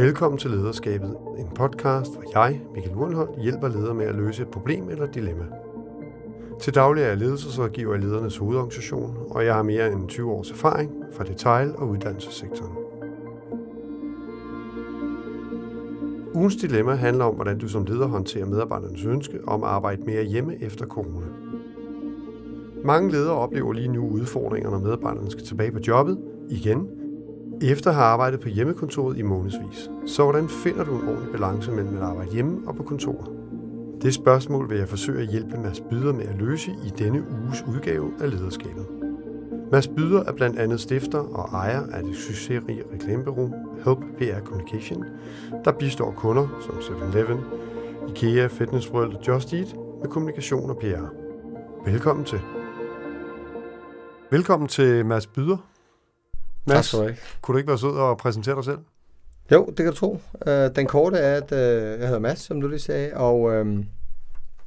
Velkommen til Lederskabet, en podcast, hvor jeg, Michael Urenhold, hjælper ledere med at løse et problem eller et dilemma. Til daglig er jeg ledelsesrådgiver i ledernes hovedorganisation, og jeg har mere end 20 års erfaring fra detail- og uddannelsessektoren. Ugens dilemma handler om, hvordan du som leder håndterer medarbejdernes ønske om at arbejde mere hjemme efter corona. Mange ledere oplever lige nu udfordringer, når medarbejderne skal tilbage på jobbet igen, efter at have arbejdet på hjemmekontoret i månedsvis. Så hvordan finder du en ordentlig balance mellem at arbejde hjemme og på kontoret? Det spørgsmål vil jeg forsøge at hjælpe Mads Byder med at løse i denne uges udgave af lederskabet. Mads Byder er blandt andet stifter og ejer af det succesrige reklamebureau Help PR Communication, der bistår kunder som 7-Eleven, IKEA, Fitness World og Just Eat med kommunikation og PR. Velkommen til. Velkommen til Mads Byder. Mads, tak skal du have. kunne du ikke være sød og præsentere dig selv? Jo, det kan du tro. Uh, den korte er, at uh, jeg hedder Mads, som du lige sagde, og uh,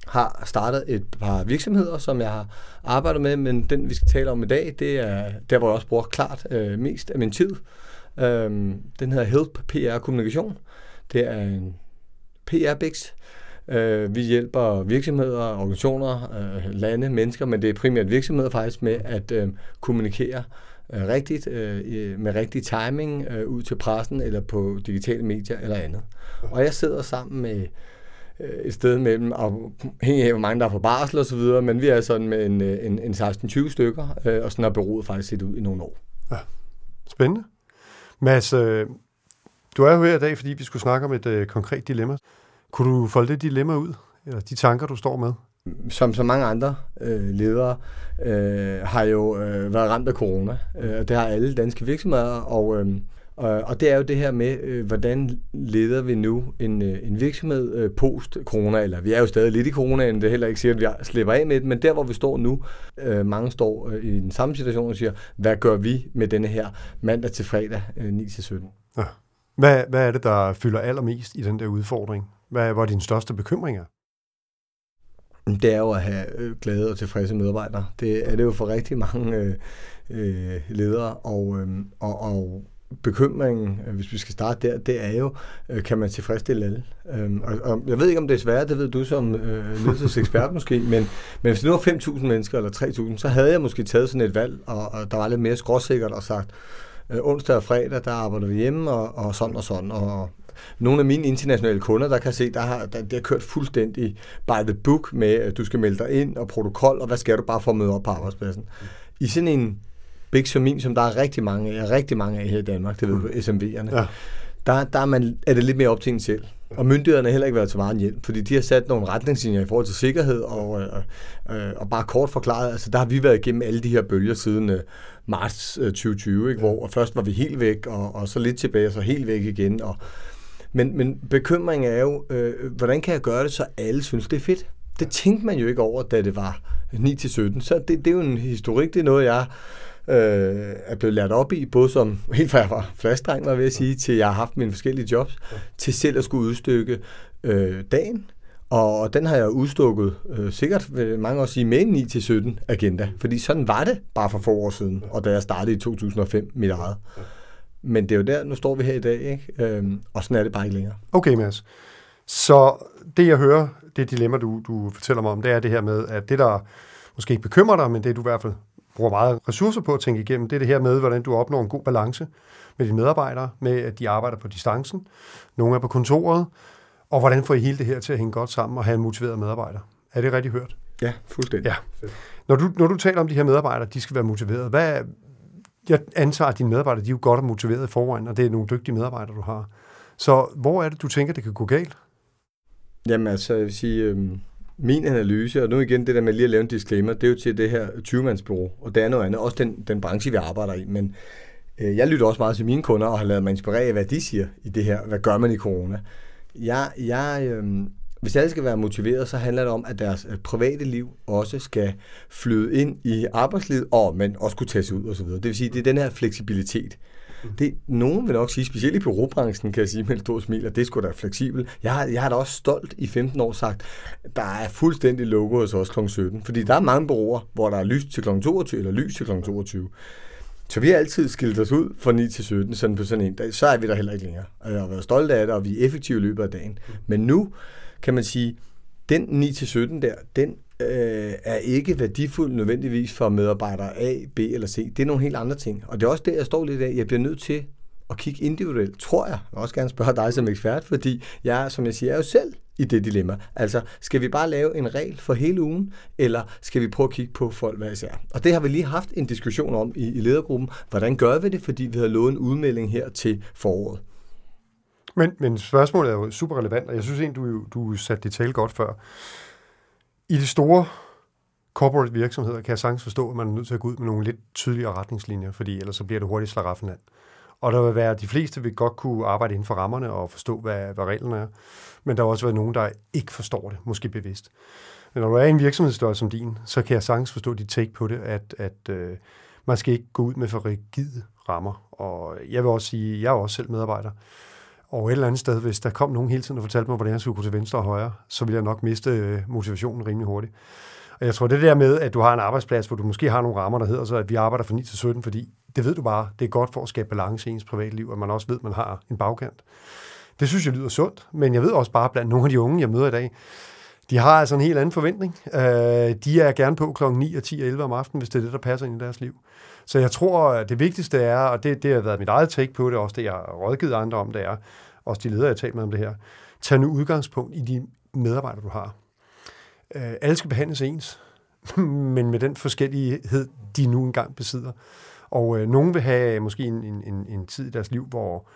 har startet et par virksomheder, som jeg har arbejdet med, men den, vi skal tale om i dag, det er der, hvor jeg også bruger klart uh, mest af min tid. Uh, den hedder Help PR Kommunikation. Det er en PR-bix. Uh, vi hjælper virksomheder, organisationer, uh, lande, mennesker, men det er primært virksomheder faktisk med at uh, kommunikere øh, rigtigt, øh, med rigtig timing øh, ud til pressen eller på digitale medier eller andet. Og jeg sidder sammen med øh, et sted mellem, afhængig af hvor mange der er på barsel og så videre, men vi er sådan med en, øh, en, en 16-20 stykker, øh, og sådan har bureauet faktisk set ud i nogle år. Ja, spændende. Mads, øh, du er jo her i dag, fordi vi skulle snakke om et øh, konkret dilemma. Kunne du folde det dilemma ud, eller de tanker, du står med? Som så mange andre øh, ledere, øh, har jo øh, været ramt af corona. Øh, det har alle danske virksomheder, og, øh, og det er jo det her med, øh, hvordan leder vi nu en, øh, en virksomhed øh, post-corona, eller vi er jo stadig lidt i corona, det er heller ikke sikkert, at vi slipper af med det, men der hvor vi står nu, øh, mange står øh, i den samme situation og siger, hvad gør vi med denne her mandag til fredag øh, 9-17? Ja. Hvad, hvad er det, der fylder allermest i den der udfordring? Hvad var din største bekymringer? Det er jo at have øh, glade og tilfredse medarbejdere. Det er det jo for rigtig mange øh, øh, ledere, og, øh, og, og bekymringen, øh, hvis vi skal starte der, det er jo, øh, kan man tilfredsstille alle? Øhm, og, og jeg ved ikke, om det er svært, det ved du som øh, ledelsesekspert måske, men, men hvis det nu var 5.000 mennesker eller 3.000, så havde jeg måske taget sådan et valg, og, og der var lidt mere skråsikkert og sagt, øh, onsdag og fredag, der arbejder vi hjemme, og, og sådan og sådan, og nogle af mine internationale kunder, der kan se, der har, der, det har kørt fuldstændig by the book med, at du skal melde dig ind og protokol, og hvad skal du bare for at møde op på arbejdspladsen. I sådan en big som min, som der er rigtig mange af, rigtig mange af her i Danmark, det ved du, SMV'erne, ja. der, der er, man, er det lidt mere op til en selv. Og myndighederne har heller ikke været til meget hjælp, fordi de har sat nogle retningslinjer i forhold til sikkerhed, og, øh, øh, og bare kort forklaret, altså der har vi været igennem alle de her bølger siden øh, marts øh, 2020, ikke? hvor først var vi helt væk, og, og så lidt tilbage, og så helt væk igen, og men, men bekymringen er jo, øh, hvordan kan jeg gøre det, så alle synes, det er fedt? Det tænkte man jo ikke over, da det var 9-17. Så det, det er jo en historik, det er noget, jeg øh, er blevet lært op i, både som, helt fra jeg var flaskdreng, var ved at sige, til jeg har haft mine forskellige jobs, til selv at skulle udstykke øh, dagen, og den har jeg udstukket øh, sikkert vil mange år sige med en 9-17 agenda, fordi sådan var det bare for få år siden, og da jeg startede i 2005 mit eget. Men det er jo der, nu står vi her i dag, ikke? Øhm, og sådan er det bare ikke længere. Okay, Mads. Så det, jeg hører, det dilemma, du, du fortæller mig om, det er det her med, at det, der måske ikke bekymrer dig, men det, du i hvert fald bruger meget ressourcer på at tænke igennem, det er det her med, hvordan du opnår en god balance med dine medarbejdere, med at de arbejder på distancen, nogle er på kontoret, og hvordan får I hele det her til at hænge godt sammen og have en motiveret medarbejder? Er det rigtigt hørt? Ja, fuldstændig. Ja. Når du, når du taler om de her medarbejdere, de skal være motiveret. Hvad, jeg antager, at dine medarbejdere de er jo godt og motiveret i forvejen, og det er nogle dygtige medarbejdere, du har. Så hvor er det, du tænker, det kan gå galt? Jamen altså, jeg vil sige, øh, min analyse, og nu igen det der med lige at lave en disclaimer, det er jo til det her 20-mandsbureau, og det er noget andet, også den, den branche, vi arbejder i, men øh, jeg lytter også meget til mine kunder, og har lavet mig inspirere af, hvad de siger i det her, hvad gør man i corona. Jeg, jeg, øh, hvis alle skal være motiveret, så handler det om, at deres øh, private liv også skal flyde ind i arbejdslivet, og men også kunne tages ud osv. Det vil sige, det er den her fleksibilitet. Det, nogen vil nok sige, specielt i byråbranchen, kan jeg sige med et stort smil, at det skulle da fleksibelt. Jeg har, jeg har da også stolt i 15 år sagt, der er fuldstændig logo hos os kl. 17. Fordi der er mange bureauer, hvor der er lys til kl. 22 eller lys til kl. 22. Så vi har altid skilt os ud fra 9 til 17, sådan på sådan en dag. Så er vi der heller ikke længere. Og jeg har været stolte af det, og vi er effektive i løbet af dagen. Men nu kan man sige, den 9 til 17 der, den øh, er ikke værdifuld nødvendigvis for medarbejdere A, B eller C. Det er nogle helt andre ting. Og det er også det, jeg står lidt af. Jeg bliver nødt til at kigge individuelt, tror jeg. Jeg vil også gerne spørge dig som ekspert, fordi jeg, som jeg siger, er jo selv i det dilemma. Altså, skal vi bare lave en regel for hele ugen, eller skal vi prøve at kigge på folk hver især? Og det har vi lige haft en diskussion om i, i ledergruppen. Hvordan gør vi det? Fordi vi har lovet en udmelding her til foråret. Men, men spørgsmålet er jo super relevant, og jeg synes egentlig, du, du satte det tale godt før. I de store corporate virksomheder kan jeg sagtens forstå, at man er nødt til at gå ud med nogle lidt tydeligere retningslinjer, fordi ellers så bliver det hurtigt slaraffenland. Og der vil være, de fleste vil godt kunne arbejde inden for rammerne og forstå, hvad, hvad reglerne er. Men der vil også være nogen, der ikke forstår det, måske bevidst. Men når du er i en virksomhedsstørrelse som din, så kan jeg sagtens forstå dit take på det, at, at øh, man skal ikke gå ud med for rigide rammer. Og jeg vil også sige, jeg er også selv medarbejder. Og et eller andet sted, hvis der kom nogen hele tiden og fortalte mig, hvordan jeg skulle gå til venstre og højre, så ville jeg nok miste øh, motivationen rimelig hurtigt. Og jeg tror, det der med, at du har en arbejdsplads, hvor du måske har nogle rammer, der hedder så, at vi arbejder fra 9 til 17, fordi det ved du bare, det er godt for at skabe balance i ens privatliv, at man også ved, at man har en bagkant. Det synes jeg lyder sundt, men jeg ved også bare blandt nogle af de unge, jeg møder i dag, de har altså en helt anden forventning. Øh, de er gerne på klokken 9 og 10 og 11 om aftenen, hvis det er det, der passer ind i deres liv. Så jeg tror, at det vigtigste er, og det, det har været mit eget take på det, også det, jeg har rådgivet andre om, det er, også de ledere, jeg har talt med om det her, tag nu udgangspunkt i de medarbejdere, du har. Øh, alle skal behandles ens, men med den forskellighed, de nu engang besidder. Og øh, nogen vil have øh, måske en, en, en tid i deres liv, hvor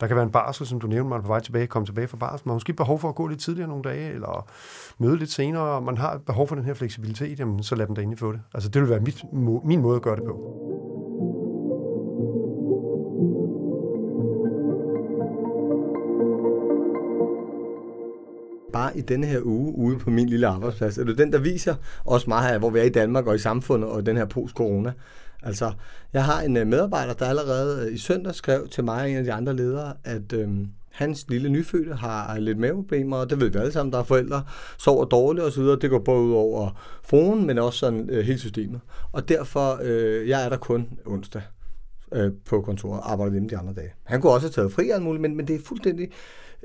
der kan være en barsel, som du nævnte, man er på vej tilbage, komme tilbage fra barsel. Man har måske behov for at gå lidt tidligere nogle dage, eller møde lidt senere, man har behov for den her fleksibilitet, jamen, så lad dem da endelig få det. Altså det vil være mit, min måde at gøre det på. Bare i denne her uge ude på min lille arbejdsplads, er det den, der viser os meget af, hvor vi er i Danmark og i samfundet og den her post-corona. Altså, jeg har en øh, medarbejder, der allerede øh, i søndag skrev til mig og en af de andre ledere, at øh, hans lille nyfødte har lidt maveproblemer, og det ved vi alle sammen, der er forældre, sover dårligt osv., det går både ud over fruen, men også sådan øh, hele systemet. Og derfor, øh, jeg er der kun onsdag øh, på kontoret, arbejder hjemme de andre dage. Han kunne også have taget fri alt muligt, men, men det er fuldstændig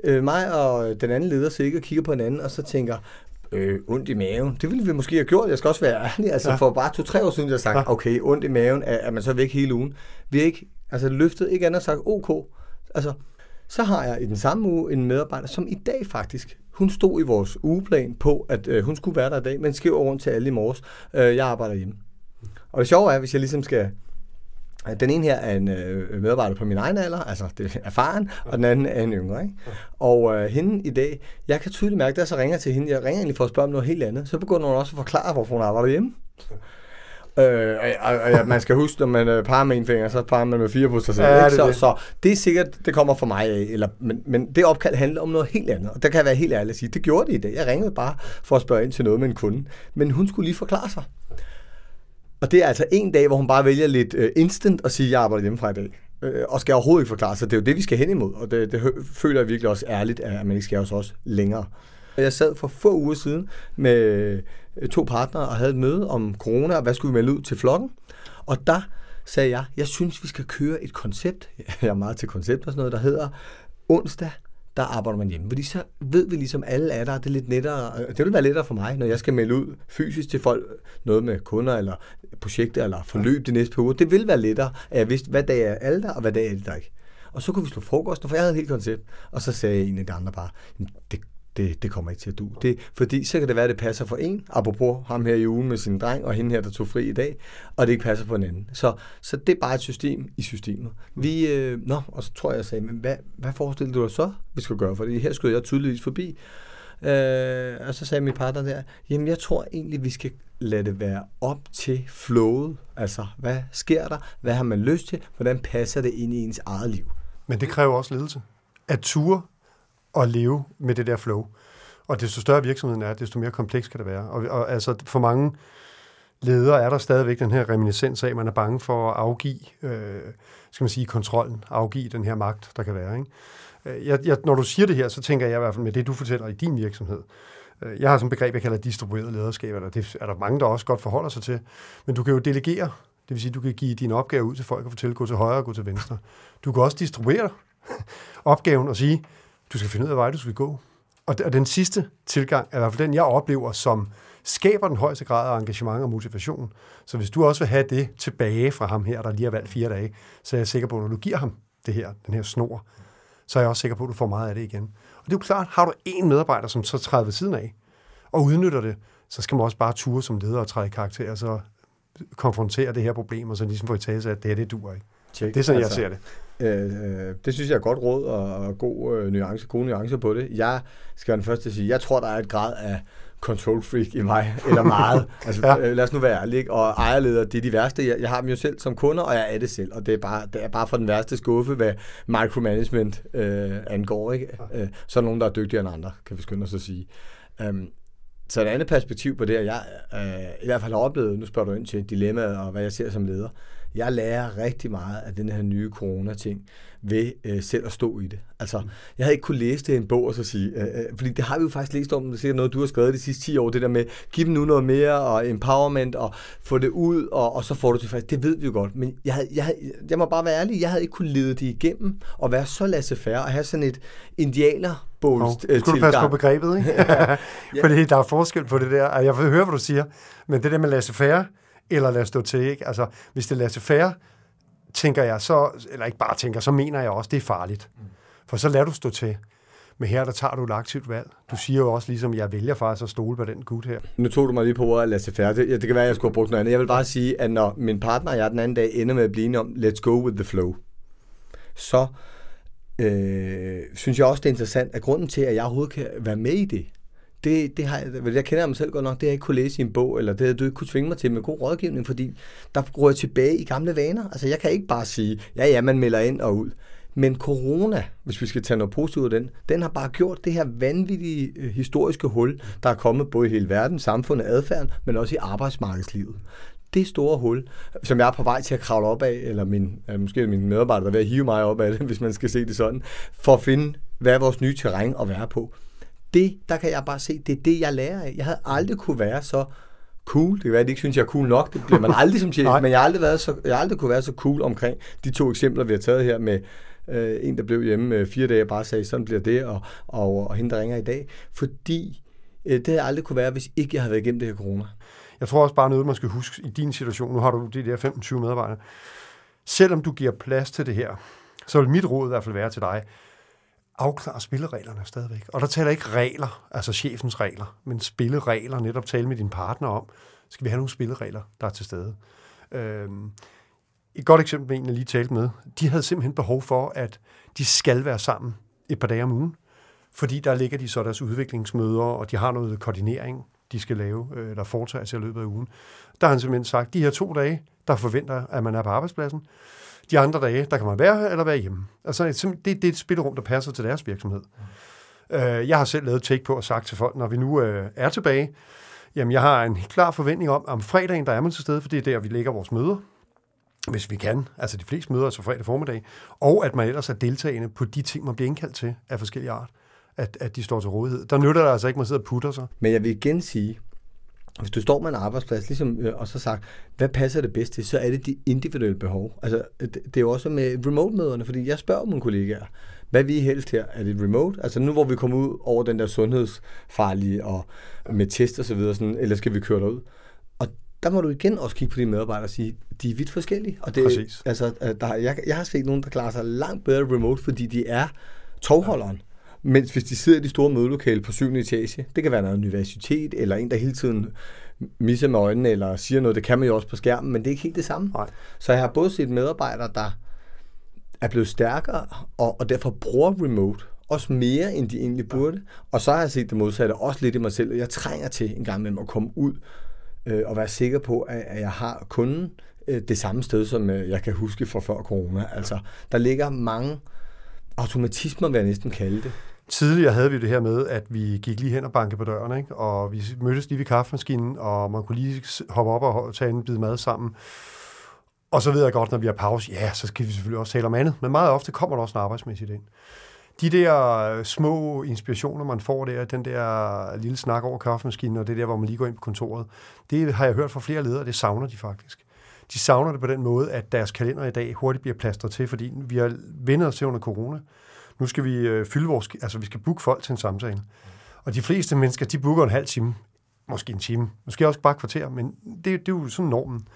øh, mig og den anden leder sikkert kigger på hinanden, og så tænker, øh, ondt i maven. Det ville vi måske have gjort. Jeg skal også være ærlig. Altså, ja. for bare to-tre år siden, jeg sagt, ja. okay, ondt i maven, er, er man så væk hele ugen. Vi har ikke, altså løftet ikke andet sagt, ok. Altså, så har jeg i den samme uge en medarbejder, som i dag faktisk, hun stod i vores ugeplan på, at øh, hun skulle være der i dag, men skriver rundt til alle i morges, øh, jeg arbejder hjemme. Og det sjove er, hvis jeg ligesom skal den ene her er en øh, medarbejder på min egen alder, altså det er faren, og den anden er en yngre. Ikke? Og øh, hende i dag, jeg kan tydeligt mærke, at jeg så ringer til hende, jeg ringer egentlig for at spørge om noget helt andet, så begynder hun også at forklare, hvorfor hun arbejder hjemme. Øh, og, og, og, man skal huske, når man øh, parer med en finger, så parer man med fire på sig selv. Ja, det, så, det. så det er sikkert, det kommer fra mig af. Eller, men, men det opkald handler om noget helt andet. Og der kan jeg være helt ærlig at sige, det gjorde det i dag. Jeg ringede bare for at spørge ind til noget med en kunde. Men hun skulle lige forklare sig. Og det er altså en dag, hvor hun bare vælger lidt uh, instant og siger, jeg arbejder hjemmefra i dag. Øh, og skal overhovedet ikke forklare sig. Det er jo det, vi skal hen imod. Og det, det føler jeg virkelig også ærligt, at man ikke skal også længere. Jeg sad for få uger siden med øh, to partnere og havde et møde om corona, og hvad skulle vi melde ud til flokken. Og der sagde jeg, jeg synes, vi skal køre et koncept, jeg er meget til koncept og sådan noget, der hedder onsdag der arbejder man hjemme. Fordi så ved vi ligesom, alle er der, det er lidt lettere, øh, det vil være lettere for mig, når jeg skal melde ud fysisk til folk, noget med kunder eller projekter eller forløb de næste par uger. Det vil være lettere, at jeg vidste, hvad dag er alle der, og hvad dag er det der ikke. Og så kunne vi slå frokost, for jeg havde et helt koncept. Og så sagde en af de andre bare, det det, det kommer ikke til at du. Det, fordi så kan det være, at det passer for en, apropos ham her i ugen med sin dreng, og hende her, der tog fri i dag, og det ikke passer for en anden. Så, så det er bare et system i systemet. Vi, øh, nå, og så tror jeg, jeg sagde, men hvad, hvad forestiller du dig så, vi skal gøre? For her skød jeg tydeligvis forbi. Øh, og så sagde min partner der, jamen jeg tror egentlig, vi skal lade det være op til flowet. Altså, hvad sker der? Hvad har man lyst til? Hvordan passer det ind i ens eget liv? Men det kræver også ledelse. At ture at leve med det der flow. Og desto større virksomheden er, desto mere kompleks kan det være. Og, og altså for mange ledere er der stadigvæk den her reminiscens af, at man er bange for at afgive, øh, skal man sige, kontrollen, afgive den her magt, der kan være. Ikke? Øh, jeg, jeg, når du siger det her, så tænker jeg i hvert fald med det, du fortæller i din virksomhed. Øh, jeg har sådan et begreb, jeg kalder distribueret lederskab, og det er der mange, der også godt forholder sig til. Men du kan jo delegere Det vil sige, du kan give din opgave ud til folk og fortælle, gå til højre og gå til venstre. Du kan også distribuere opgaven og sige, du skal finde ud af, hvad du skal gå. Og den sidste tilgang er i hvert fald den, jeg oplever, som skaber den højeste grad af engagement og motivation. Så hvis du også vil have det tilbage fra ham her, der lige har valgt fire dage, så er jeg sikker på, at når du giver ham det her, den her snor, så er jeg også sikker på, at du får meget af det igen. Og det er jo klart, har du en medarbejder, som så træder ved siden af, og udnytter det, så skal man også bare ture som leder og træde i karakter, og så konfrontere det her problem, og så ligesom få i tale at det her, det duer ikke. Check. Det er sådan, altså, jeg ser det. Øh, det synes jeg er godt råd og god øh, nuance, gode nuancer på det. Jeg skal være den første til at sige, jeg tror, der er et grad af control freak i mig, eller meget. altså, ja. øh, lad os nu være ærlig. Og ejerleder, det er de værste. Jeg, jeg har dem jo selv som kunder, og jeg er det selv. Og det er bare, det er bare for den værste skuffe, hvad micromanagement øh, angår. Ikke? Ja. Øh, så er nogen, der er dygtigere end andre, kan vi skynde os at sige. Um, så et andet perspektiv på det, jeg øh, i hvert fald har oplevet, nu spørger du ind til dilemmaet og hvad jeg ser som leder, jeg lærer rigtig meget af den her nye corona-ting ved øh, selv at stå i det. Altså, jeg havde ikke kunne læse det i en bog og så sige, øh, øh, fordi det har vi jo faktisk læst om, det er noget, du har skrevet de sidste 10 år, det der med, giv dem nu noget mere, og empowerment, og få det ud, og, og så får du det faktisk. Det ved vi jo godt, men jeg, havde, jeg, havde, jeg må bare være ærlig, jeg havde ikke kunne lede det igennem, og være så laissez-faire, og have sådan et indianer oh, Skulle du passe på begrebet, ikke? ja. Fordi der er forskel på det der. Jeg vil høre, hvad du siger, men det der med laissez-faire, eller lade stå til, ikke? Altså, hvis det lader sig færre, tænker jeg så, eller ikke bare tænker, så mener jeg også, det er farligt. Mm. For så lader du stå til. Men her, der tager du et aktivt valg. Du siger jo også ligesom, jeg vælger faktisk at stole på den gut her. Nu tog du mig lige på ordet at lade sig færre. Det, det kan være, at jeg skulle have brugt noget andet. Jeg vil bare sige, at når min partner og jeg den anden dag ender med at blive enige om, let's go with the flow, så øh, synes jeg også, det er interessant, at grunden til, at jeg overhovedet kan være med i det, det, det har jeg, jeg kender mig selv godt nok, det har jeg ikke kunne læse i en bog, eller det havde du ikke kunne tvinge mig til med god rådgivning, fordi der går jeg tilbage i gamle vaner. Altså jeg kan ikke bare sige, ja ja, man melder ind og ud. Men corona, hvis vi skal tage noget positivt af den, den har bare gjort det her vanvittige øh, historiske hul, der er kommet både i hele verden, samfundet, adfærden, men også i arbejdsmarkedslivet det store hul, som jeg er på vej til at kravle op af, eller min, øh, måske min medarbejder der er ved at hive mig op af det, hvis man skal se det sådan, for at finde, hvad er vores nye terræn at være på det, der kan jeg bare se, det er det, jeg lærer af. Jeg havde aldrig kunne være så cool. Det kan være, at de ikke synes, jeg er cool nok. Det bliver man aldrig som chef, men jeg har aldrig, været så, jeg har aldrig kunne være så cool omkring de to eksempler, vi har taget her med øh, en, der blev hjemme øh, fire dage og bare sagde, sådan bliver det, og, og, og hende, der ringer i dag. Fordi øh, det havde jeg aldrig kunne være, hvis ikke jeg havde været igennem det her corona. Jeg tror også bare noget, man skal huske i din situation. Nu har du de der 25 medarbejdere. Selvom du giver plads til det her, så vil mit råd i hvert fald være til dig, afklare spillereglerne stadigvæk. Og der taler ikke regler, altså chefens regler, men spilleregler, netop tale med din partner om, skal vi have nogle spilleregler, der er til stede. Øhm, et godt eksempel med en, jeg lige talte med, de havde simpelthen behov for, at de skal være sammen et par dage om ugen, fordi der ligger de så deres udviklingsmøder, og de har noget koordinering, de skal lave, øh, der foretager sig i løbet af ugen. Der har han simpelthen sagt, de her to dage, der forventer, at man er på arbejdspladsen, de andre dage, der kan man være eller være hjemme. Altså, det, det er et spillerum, der passer til deres virksomhed. Mm. Jeg har selv lavet take på og sagt til folk, når vi nu øh, er tilbage, jamen jeg har en klar forventning om, at om fredagen, der er man til stede, for det er der, vi lægger vores møder, hvis vi kan, altså de fleste møder, altså fredag formiddag, og at man ellers er deltagende på de ting, man bliver indkaldt til af forskellige art, at, at de står til rådighed. Der nytter det altså ikke, man sidder og putter sig. Men jeg vil igen sige, hvis du står med en arbejdsplads, ligesom, øh, og så sagt, hvad passer det bedst til, så er det de individuelle behov. Altså, det, det er jo også med remote-møderne, fordi jeg spørger mine kollegaer, hvad vi helst her? Er det remote? Altså nu, hvor vi kommer ud over den der sundhedsfarlige og med test og så videre, sådan, eller skal vi køre derud? Og der må du igen også kigge på de medarbejdere og sige, de er vidt forskellige. Og det, Præcis. Altså, der, jeg, jeg har set nogen, der klarer sig langt bedre remote, fordi de er tovholderen. Mens hvis de sidder i de store mødelokale på 7. etage, det kan være noget universitet, eller en, der hele tiden misser med øjnene, eller siger noget, det kan man jo også på skærmen, men det er ikke helt det samme. Nej. Så jeg har både set medarbejdere, der er blevet stærkere, og, og derfor bruger remote, også mere, end de egentlig burde. Og så har jeg set det modsatte, også lidt i mig selv. Jeg trænger til en gang med at komme ud øh, og være sikker på, at, at jeg har kunden øh, det samme sted, som øh, jeg kan huske fra før corona. Altså, der ligger mange automatismer, vil jeg næsten kalde det, Tidligere havde vi det her med, at vi gik lige hen og bankede på døren, ikke? og vi mødtes lige ved kaffemaskinen, og man kunne lige hoppe op og tage en bid mad sammen. Og så ved jeg godt, når vi har pause, ja, så skal vi selvfølgelig også tale om andet. Men meget ofte kommer der også en arbejdsmæssigt ind. De der øh, små inspirationer, man får der, den der lille snak over kaffemaskinen, og det der, hvor man lige går ind på kontoret, det har jeg hørt fra flere ledere, det savner de faktisk. de savner det på den måde, at deres kalender i dag hurtigt bliver plastret til, fordi vi har vendt os til under corona. Nu skal vi øh, fylde vores, altså vi skal booke folk til en samtale. Og de fleste mennesker, de booker en halv time, måske en time, måske også bare et kvarter, men det, det er jo sådan normen.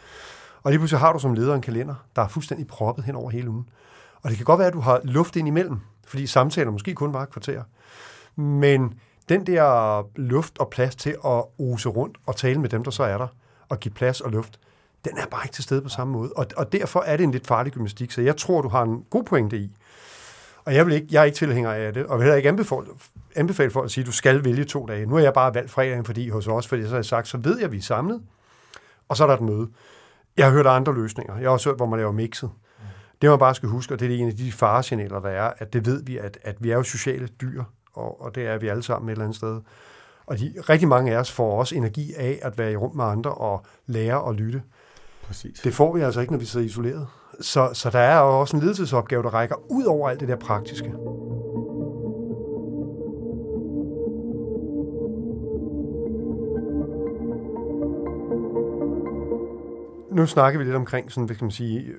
Og lige pludselig har du som leder en kalender, der er fuldstændig proppet hen over hele ugen. Og det kan godt være, at du har luft ind imellem, fordi samtaler måske kun var et kvarter. Men den der luft og plads til at ose rundt og tale med dem, der så er der, og give plads og luft, den er bare ikke til stede på samme måde. Og, og derfor er det en lidt farlig gymnastik, så jeg tror, du har en god pointe i. Og jeg, vil ikke, jeg er ikke tilhænger af det, og vil heller ikke anbefale, anbefale folk at sige, at du skal vælge to dage. Nu har jeg bare valgt fredagen, fordi hos os, fordi så har jeg sagt, så ved jeg, at vi er samlet, og så er der et møde. Jeg har hørt andre løsninger. Jeg har også hørt, hvor man laver mixet. Det man bare skal huske, og det er en af de faresignaler, der er, at det ved vi, at, at vi er jo sociale dyr, og, og det er vi alle sammen et eller andet sted. Og de, rigtig mange af os får også energi af at være i rum med andre og lære og lytte. Præcis. Det får vi altså ikke, når vi sidder isoleret. Så, så der er jo også en ledelsesopgave, der rækker ud over alt det der praktiske. Nu snakker vi lidt omkring sådan, hvad skal man sige, øh,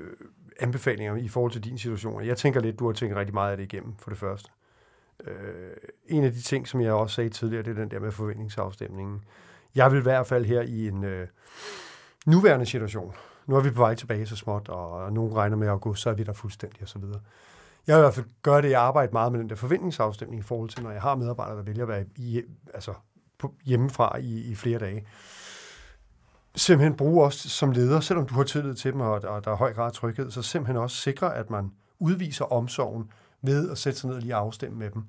anbefalinger i forhold til din situation. Jeg tænker lidt, du har tænkt rigtig meget af det igennem, for det første. Øh, en af de ting, som jeg også sagde tidligere, det er den der med forventningsafstemningen. Jeg vil i hvert fald her i en øh, nuværende situation, nu er vi på vej tilbage så småt, og nogen regner med at gå, så er vi der fuldstændig osv. Jeg vil i hvert fald gøre det, jeg arbejder meget med den der forventningsafstemning i forhold til, når jeg har medarbejdere, der vælger at være i, altså på, hjemmefra i, i flere dage. Simpelthen bruge os som leder, selvom du har tillid til dem, og, og der er høj grad af tryghed, så simpelthen også sikre, at man udviser omsorgen ved at sætte sig ned og lige afstemme med dem.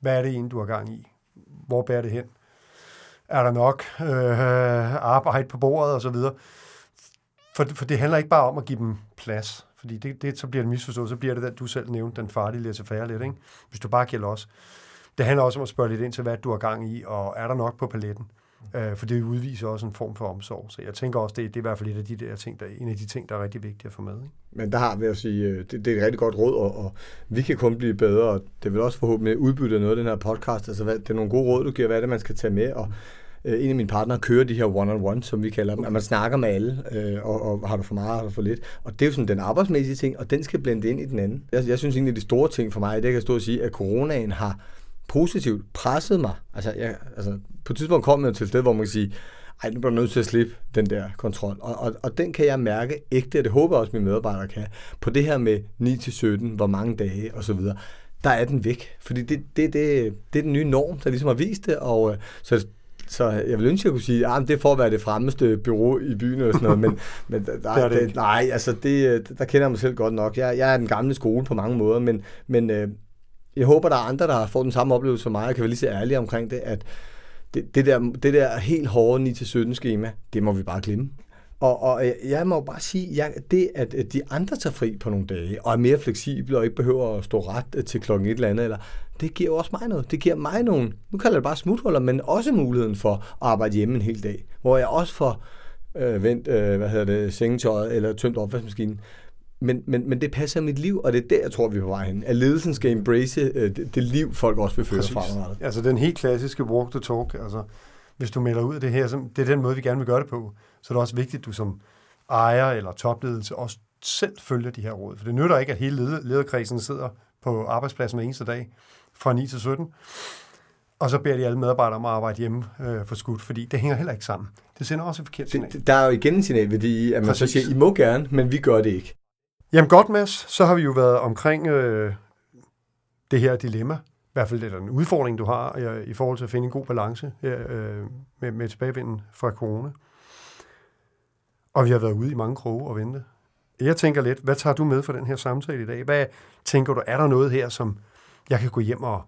Hvad er det egentlig, du har gang i? Hvor bærer det hen? Er der nok øh, arbejde på bordet og så videre? For, for det handler ikke bare om at give dem plads, fordi det, det så bliver det misforstået, så bliver det, den, du selv nævnte, den farlige lidt færre lidt, ikke? hvis du bare giver los. Det handler også om at spørge lidt ind til, hvad du har gang i, og er der nok på paletten? Øh, for det udviser også en form for omsorg. Så jeg tænker også, det, det er i hvert fald et af de der ting, der, en af de ting, der er rigtig vigtige at få med. Ikke? Men der har vi at sige, øh, det, det er et rigtig godt råd, og, og vi kan kun blive bedre, og det vil også forhåbentlig udbytte noget af den her podcast. Altså, hvad, det er nogle gode råd, du giver, hvad er det, man skal tage med, og øh, en af mine partnere kører de her one-on-one, som vi kalder dem, at man snakker med alle, øh, og, og har du for meget, har du for lidt. Og det er jo sådan den arbejdsmæssige ting, og den skal blende ind i den anden. Jeg, jeg synes egentlig, de store ting for mig, det kan jeg stå og sige, at coronaen har positivt presset mig. Altså, jeg, altså på et tidspunkt kom jeg til et sted, hvor man kan sige, ej, nu bliver jeg nødt til at slippe den der kontrol. Og, og, og den kan jeg mærke ægte, og det håber jeg også, at mine medarbejdere kan, på det her med 9-17, hvor mange dage og så videre. Der er den væk, fordi det, det, det, det er den nye norm, der ligesom har vist det, og øh, så så jeg vil ønske, at jeg kunne sige, at ah, det for at være det fremmeste bureau i byen og sådan noget, men, men der, det det, det, nej, altså det, der kender jeg mig selv godt nok. Jeg, jeg er den gamle skole på mange måder, men, men øh, jeg håber, der er andre, der har fået den samme oplevelse som mig, og kan være lige så ærlig omkring det, at det, det, der, det der helt hårde 9-17 schema, det må vi bare glemme. Og, og jeg må bare sige, jeg, det at de andre tager fri på nogle dage, og er mere fleksible og ikke behøver at stå ret til klokken et eller andet, eller, det giver også mig noget. Det giver mig nogle, nu kalder jeg det bare smutholder, men også muligheden for at arbejde hjemme en hel dag, hvor jeg også får øh, vendt, øh, hvad hedder det, sengetøjet eller tømt opvaskemaskinen. Men, men, men det passer mit liv, og det er der, jeg tror, vi er på vej hen. At ledelsen skal embrace øh, det, det liv, folk også vil føre fremadrettet. Altså den helt klassiske walk the talk, altså hvis du melder ud af det her, så det er den måde, vi gerne vil gøre det på, så er det også vigtigt, at du som ejer eller topledelse også selv følger de her råd. For det nytter ikke, at hele lederkredsen sidder på arbejdspladsen hver eneste dag fra 9 til 17, og så beder de alle medarbejdere om at arbejde hjemme øh, for skudt, fordi det hænger heller ikke sammen. Det sender også et forkert signal. Det, der er jo igen en signal i, at man Præcis. så siger, I må gerne, men vi gør det ikke. Jamen godt, Mads. Så har vi jo været omkring øh, det her dilemma. Hvert fald eller er en udfordring, du har øh, i forhold til at finde en god balance øh, med, med tilbagevinden fra corona. Og vi har været ude i mange kroge og vente. Jeg tænker lidt, hvad tager du med for den her samtale i dag? Hvad tænker du, er der noget her, som jeg kan gå hjem og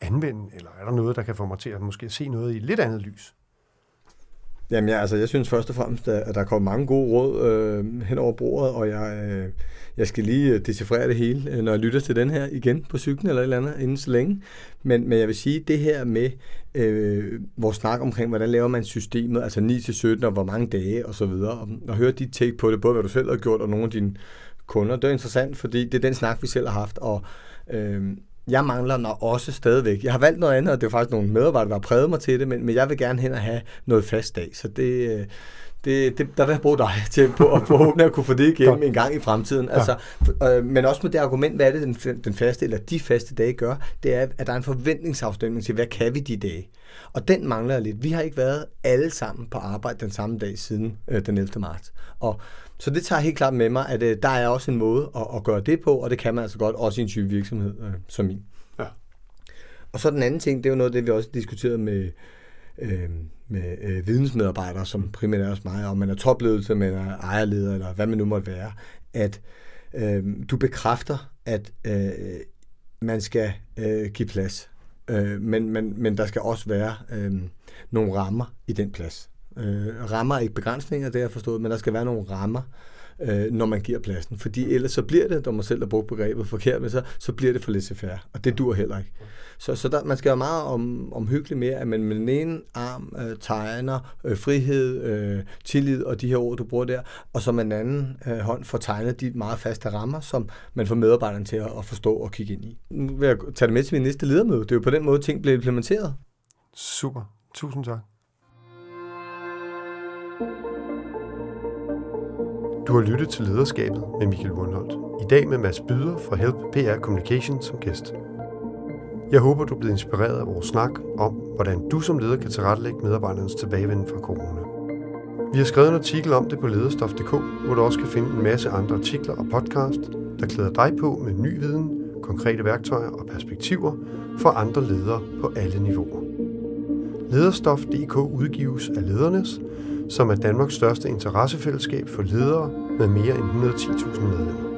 anvende, eller er der noget, der kan få mig til at måske se noget i et lidt andet lys? Jamen ja, altså jeg synes først og fremmest, at der kommer mange gode råd øh, hen over bordet, og jeg, øh, jeg skal lige øh, decifrere det hele, øh, når jeg lytter til den her igen på cyklen eller et eller andet inden så længe. Men, men jeg vil sige, det her med øh, vores snak omkring, hvordan laver man systemet, altså 9-17 og hvor mange dage og så videre, og, og høre dit take på det, både hvad du selv har gjort og nogle af dine kunder, det er interessant, fordi det er den snak, vi selv har haft, og øh, jeg mangler når også stadigvæk. Jeg har valgt noget andet, og det er faktisk nogle medarbejdere, der har præget mig til det, men, men jeg vil gerne hen og have noget fast dag. Så det, øh, det, det, der vil jeg bruge dig til på at forhåbentlig at kunne få det igennem en gang i fremtiden. Ja. Altså, øh, men også med det argument, hvad er det, den, den faste eller de faste dage gør, det er, at der er en forventningsafstemning til, hvad kan vi de dage? Og den mangler lidt. Vi har ikke været alle sammen på arbejde den samme dag siden øh, den 11. marts. Og så det tager helt klart med mig, at øh, der er også en måde at, at gøre det på, og det kan man altså godt også i en type virksomhed øh, som min. Ja. Og så den anden ting, det er jo noget af det, vi også diskuterede med, øh, med øh, vidensmedarbejdere, som primært er også mig, om man er topledelse, man er ejerleder, eller hvad man nu måtte være, at øh, du bekræfter, at øh, man skal øh, give plads. Øh, men, men, men der skal også være øh, nogle rammer i den plads. Øh, rammer er ikke begrænsninger, det har jeg forstået, men der skal være nogle rammer, øh, når man giver pladsen. Fordi ellers så bliver det, når man selv har brugt begrebet forkert, men så, så bliver det for lidt færre, og det dur heller ikke. Så, så der, man skal være meget om, omhyggelig med, at man med den ene arm øh, tegner øh, frihed, øh, tillid og de her ord, du bruger der, og så med den anden øh, hånd får tegnet de meget faste rammer, som man får medarbejderne til at, at forstå og kigge ind i. Nu vil jeg tage det med til min næste ledermøde. Det er jo på den måde, ting bliver implementeret. Super. Tusind tak. Du har lyttet til Lederskabet med Michael Wundholt. I dag med Mads Byder fra Help PR Communication som gæst. Jeg håber, du er blevet inspireret af vores snak om, hvordan du som leder kan tilrettelægge medarbejdernes tilbagevenden fra corona. Vi har skrevet en artikel om det på lederstof.dk, hvor du også kan finde en masse andre artikler og podcast, der klæder dig på med ny viden, konkrete værktøjer og perspektiver for andre ledere på alle niveauer. Lederstof.dk udgives af Ledernes, som er Danmarks største interessefællesskab for ledere med mere end 110.000 medlemmer.